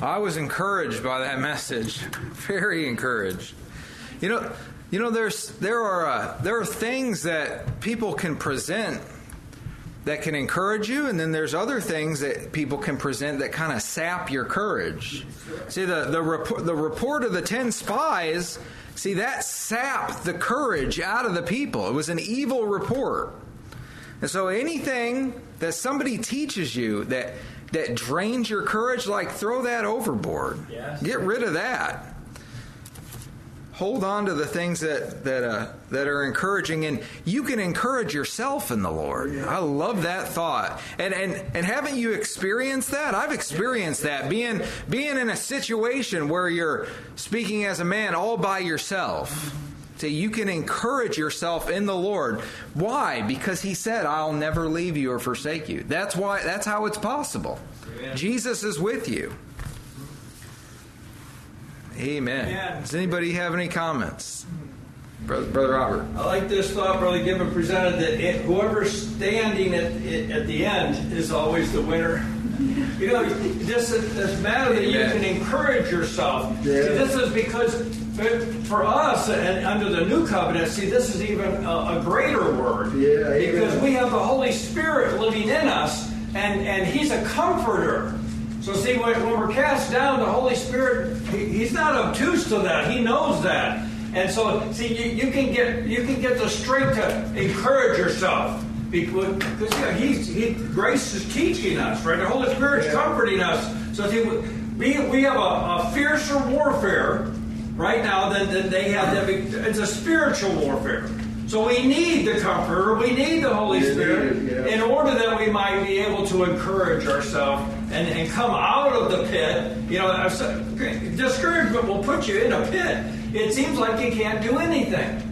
I was encouraged by that message. Very encouraged. You know, you know, there's there are uh, there are things that people can present that can encourage you, and then there's other things that people can present that kind of sap your courage. See, the the report the report of the ten spies. See, that sapped the courage out of the people. It was an evil report. And so anything that somebody teaches you that that drains your courage, like throw that overboard. Yes. Get rid of that. Hold on to the things that that uh, that are encouraging, and you can encourage yourself in the Lord. I love that thought. And and and haven't you experienced that? I've experienced that being being in a situation where you're speaking as a man all by yourself. So you can encourage yourself in the Lord. Why? Because he said, I'll never leave you or forsake you. That's why that's how it's possible. Amen. Jesus is with you. Amen. Amen. Does anybody have any comments? Brother, Brother Robert. I like this thought Brother Gibbon presented that it, whoever's standing at, at the end is always the winner. You know, this, this matter that you can encourage yourself. See, this is because for us and under the new covenant, see, this is even a, a greater word. Yeah, because we have the Holy Spirit living in us, and, and He's a comforter. So see, when, when we're cast down, the Holy Spirit, he, He's not obtuse to that. He knows that. And so, see, you, you can get you can get the strength to encourage yourself because, because you know, he's, he, grace is teaching us, right? The Holy Spirit's Yeah. comforting us. So see, we, we have a, a fiercer warfare right now than, than they have. It's a spiritual warfare. So we need the Comforter, we need the Holy Yeah, Spirit yeah. in order that we might be able to encourage ourselves and, and come out of the pit. You know, said, discouragement will put you in a pit. It seems like you can't do anything.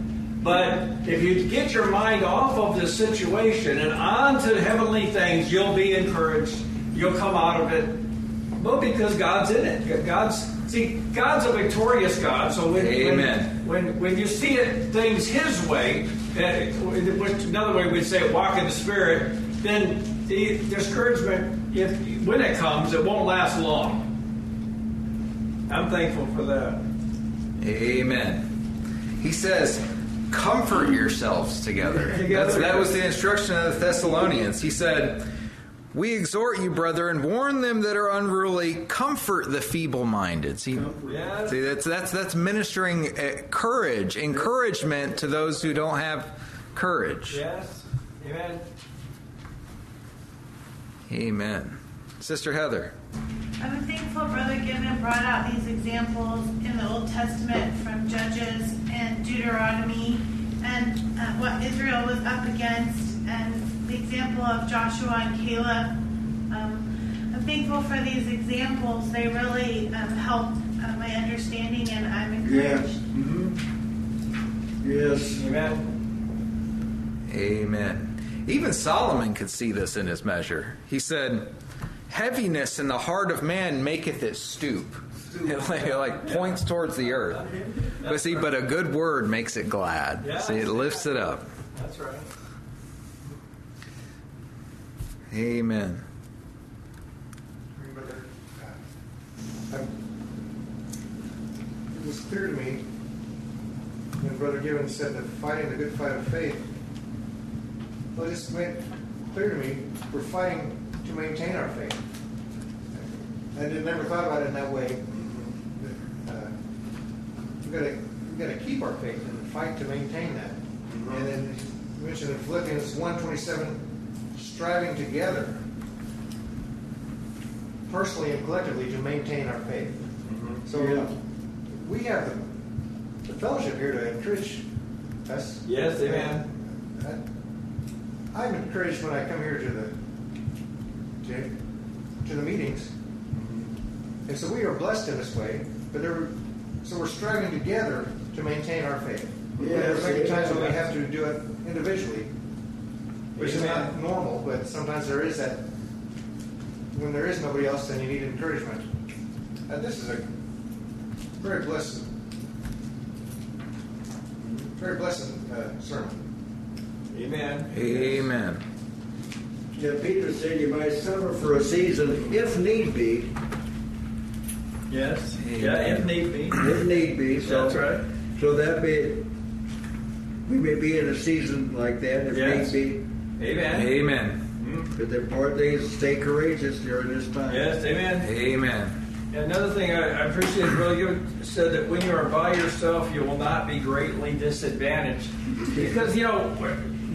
But if you get your mind off of the situation and onto heavenly things, you'll be encouraged. You'll come out of it. Well, because God's in it. God's see, God's a victorious God. So when Amen. when when, when you see it, things His way, which another way we'd say walk in the Spirit, then the discouragement, if when it comes, it won't last long. I'm thankful for that. Amen. He says, comfort yourselves together. That was the instruction of the Thessalonians. He said, We exhort you, brethren, warn them that are unruly, comfort the feeble minded. See, see that's, that's, that's ministering uh, courage, encouragement to those who don't have courage. Yes. Amen. Amen. Sister Heather. I'm thankful Brother Gibbon brought out these examples in the Old Testament from Judges and Deuteronomy and uh, what Israel was up against and the example of Joshua and Caleb. Um, I'm thankful for these examples. They really um, help uh, my understanding and I'm Yes. encouraged. Mm-hmm. Yes. Amen. Amen. Even Solomon could see this in his measure. He said, Heaviness in the heart of man maketh it stoop. It like, it like points towards the earth. But see, but a good word makes it glad. See, it lifts it up. That's right. Amen. Uh, It was clear to me when Brother Gibbons said that fighting the good fight of faith, well, it just went clear to me we're fighting to maintain our faith. I did never thought about it in that way. Uh, we've got to we've got to keep our faith and fight to maintain that. And then he mentioned in Philippians 1:27, striving together personally and collectively to maintain our faith. So we have the, the fellowship here to encourage us. Yes, amen. I- I'm encouraged when I come here to the to, to the meetings, and so we are blessed in this way. But there, so we're striving together to maintain our faith. there are many times when we have to do it individually, which is not normal. But sometimes there is that when there is nobody else, then you need encouragement. And this is a very blessed, very blessed uh, sermon. Amen. Amen. Yeah, Peter said you might suffer for a season, if need be. Yes. Yeah, if need be. if need be. So That's right. So that be we may be in a season like that if Yes. need Amen. Amen. be. But the important thing is to stay courageous during this time. Yes, amen. Amen. And Another thing I, I appreciate, Brother you said that when you are by yourself, you will not be greatly disadvantaged. Because, you know,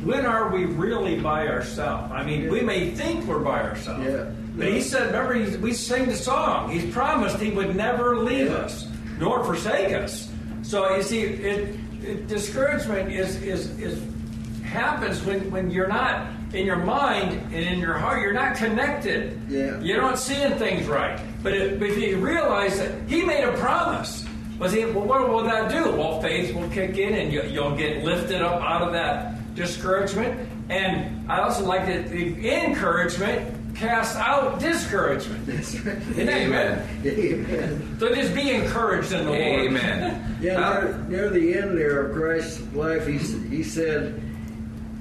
when are we really by ourselves? I mean, we may think we're by ourselves. Yeah. But he said, remember, he, we sing the song. He's promised he would never leave Yeah. us, nor forsake us. So you see, it, it, discouragement is, is, is happens when, when you're not in your mind and in your heart, you're not connected. Yeah. You're not seeing things right. But if, if you realize that he made a promise, well, see, well, what will that do? Well, faith will kick in and you, you'll get lifted up out of that discouragement. And I also like that the encouragement casts out discouragement. That's right. Isn't Amen. Amen. So just be encouraged in the Lord. Amen. Yeah, near, near the end there of Christ's life, he, he said,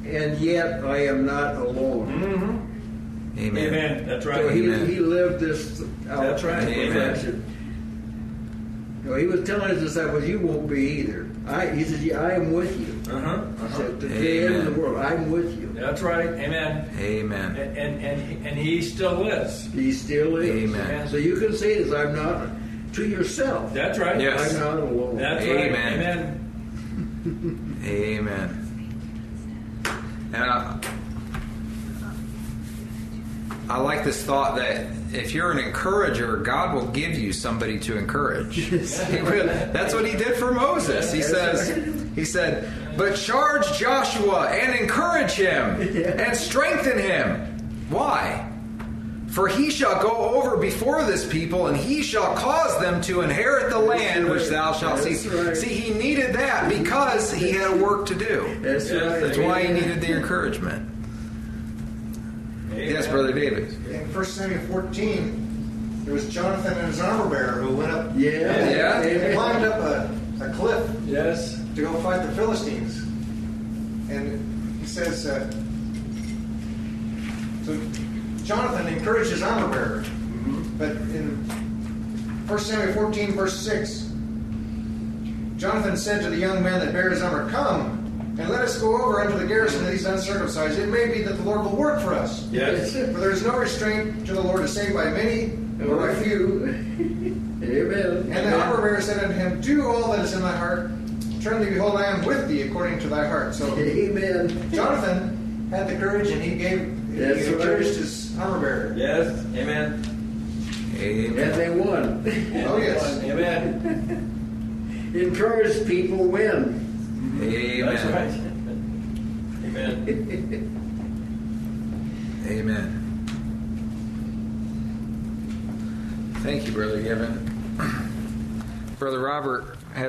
and yet I am not alone. Mm-hmm. Amen. Amen. That's right. So he, Amen. he lived this out That's right. to Amen. Perfection. No, he was telling his disciples, "You won't be either." I, he said, yeah, "I am with you." Uh-huh. Uh-huh. said, "To the end of the world, I'm with you." That's right. Amen. Amen. And, and, and, and he still is. He still is. Amen. So you can say this: "I'm not to yourself. That's right. Yes. I'm not alone." That's right. Amen. Amen. Amen. And I, I like this thought that if you're an encourager, God will give you somebody to encourage. That's what he did for Moses. He says, he said, but charge Joshua and encourage him and strengthen him. Why? For he shall go over before this people, and he shall cause them to inherit the land which thou shalt see. Right. See, he needed that because he had a work to do. That's right. That's why he needed the encouragement. Yes, Brother David. In 1 Samuel 14, there was Jonathan and his armor bearer who went up, Yeah. Yeah. they climbed up a, a cliff Yes. to go fight the Philistines. And he says, uh, so Jonathan encouraged his armor bearer. But in 1 Samuel 14, verse 6, Jonathan said to the young man that bare his armor, Come, and let us go over unto the garrison of these uncircumcised. It may be that the Lord will work for us. Yes. For there is no restraint to the Lord to save by many or by few. Amen. And the armor bearer said unto him, Do all that is in thy heart. Turn thee, behold, I am with thee according to thy heart. So Amen. Jonathan had the courage and he gave, That's he encouraged his armor bearer. Yes. Amen. And they won. Oh, yes. Amen. Encouraged people win. Right. Amen. Amen. Amen. Thank you, Brother Given. Brother Robert,